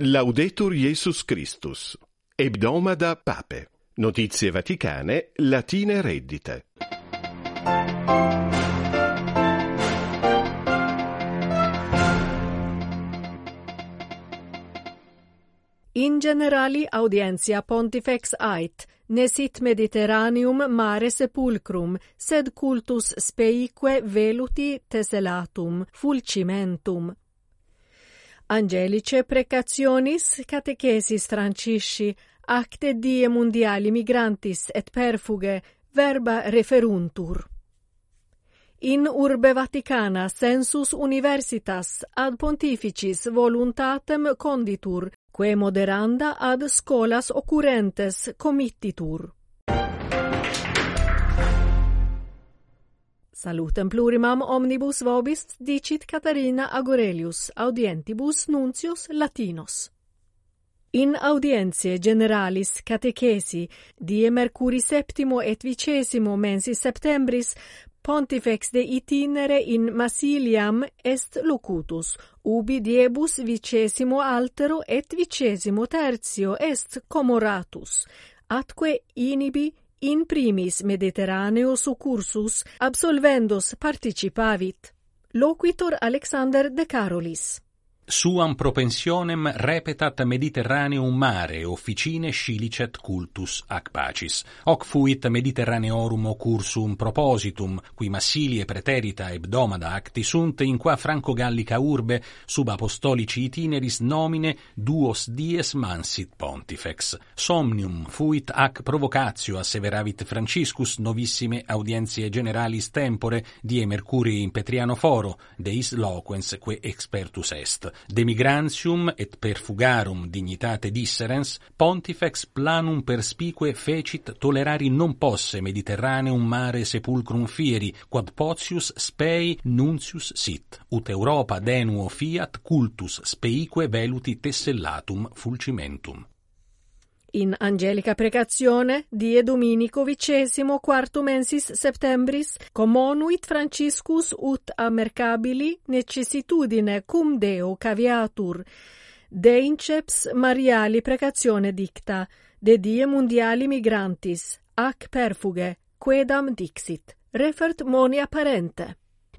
Laudetur Jesus Christus. Ebdomada Pape. Notizie Vaticane, Latine reddite. In generali audientia pontifex ait, nesit mediterraneum mare sepulcrum, sed cultus speique veluti teselatum, fulcimentum, Angelice precationis catechesis Francisci acte die mundiali migrantis et perfuge verba referuntur. In urbe Vaticana sensus universitas ad pontificis voluntatem conditur, quae moderanda ad scolas occurrentes committitur. Salutem plurimam omnibus vobis dicit Catarina Agorelius audientibus nuncius latinos. In audientiae generalis catechesi die Mercuri septimo et vicesimo mensis septembris pontifex de itinere in Massiliam est locutus, ubi diebus vicesimo altero et vicesimo tertio est comoratus, atque inibi In primis Mediterraneo succursus absolvendos participavit loquitor Alexander de Carolis suam propensionem repetat Mediterraneum mare officine scilicet cultus ac pacis. Hoc fuit Mediterraneorum cursum propositum, qui massilie preterita hebdomada acti sunt in qua franco-gallica urbe sub apostolici itineris nomine duos dies mansit pontifex. Somnium fuit ac provocatio asseveravit Franciscus novissime audientiae generalis tempore die Mercurii in Petriano foro, deis loquens que expertus est de migrantium et perfugarum dignitate disserens, pontifex planum perspicue fecit tolerari non posse Mediterraneum mare sepulcrum fieri, quad potius spei nuncius sit, ut Europa denuo fiat cultus speique veluti tessellatum fulcimentum. In angelica precazione, die Dominico vicesimo quartum mensis septembris, commonuit Franciscus ut a mercabili necessitudine cum Deo caviatur, de inceps mariali precazione dicta, de die mundiali migrantis, ac perfuge, quedam dixit, refert monia parente.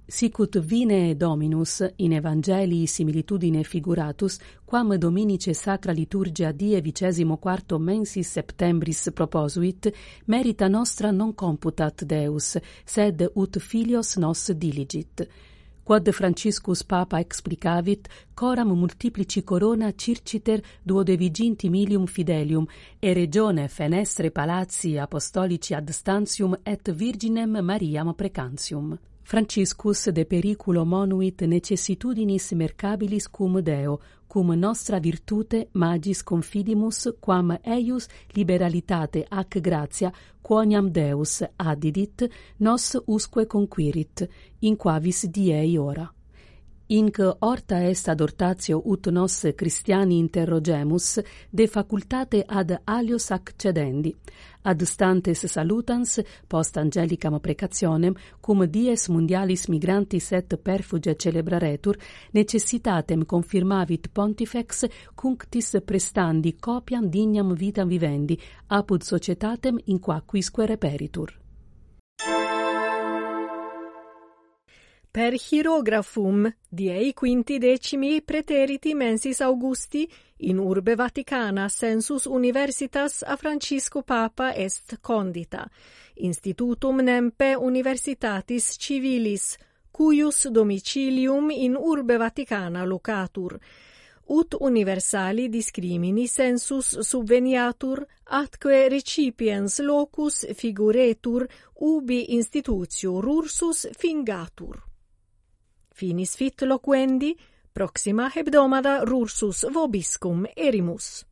Sicut vine Dominus in Evangelii similitudine figuratus, quam dominice sacra liturgia die vicesimo quarto mensis septembris proposuit, merita nostra non computat Deus, sed ut filios nos diligit. Quod Franciscus Papa explicavit, coram multiplici corona circiter duodeviginti milium fidelium, e regione fenestre palazzi apostolici ad stantium et virginem Mariam precantium. Franciscus de periculo monuit necessitudinis mercabilis cum Deo, cum nostra virtute magis confidimus quam eius liberalitate ac gratia quoniam Deus addidit nos usque conquirit, in quavis diei ora. Inc horta est adortatio ut nos Christiani interrogemus de facultate ad alios accedendi. Ad stantes salutans post angelicam precationem cum dies mundialis migrantis et perfuge celebraretur necessitatem confirmavit pontifex cunctis prestandi copiam dignam vitam vivendi apud societatem in qua quisque reperitur. per hierographum diei quinti decimi preteriti mensis Augusti in urbe Vaticana sensus universitas a Francisco Papa est condita, institutum nempe universitatis civilis, cuius domicilium in urbe Vaticana locatur, ut universali discrimini sensus subveniatur atque recipiens locus figuretur ubi institutio rursus fingatur. Finis fit loquendi, proxima hebdomada rursus vobiscum erimus.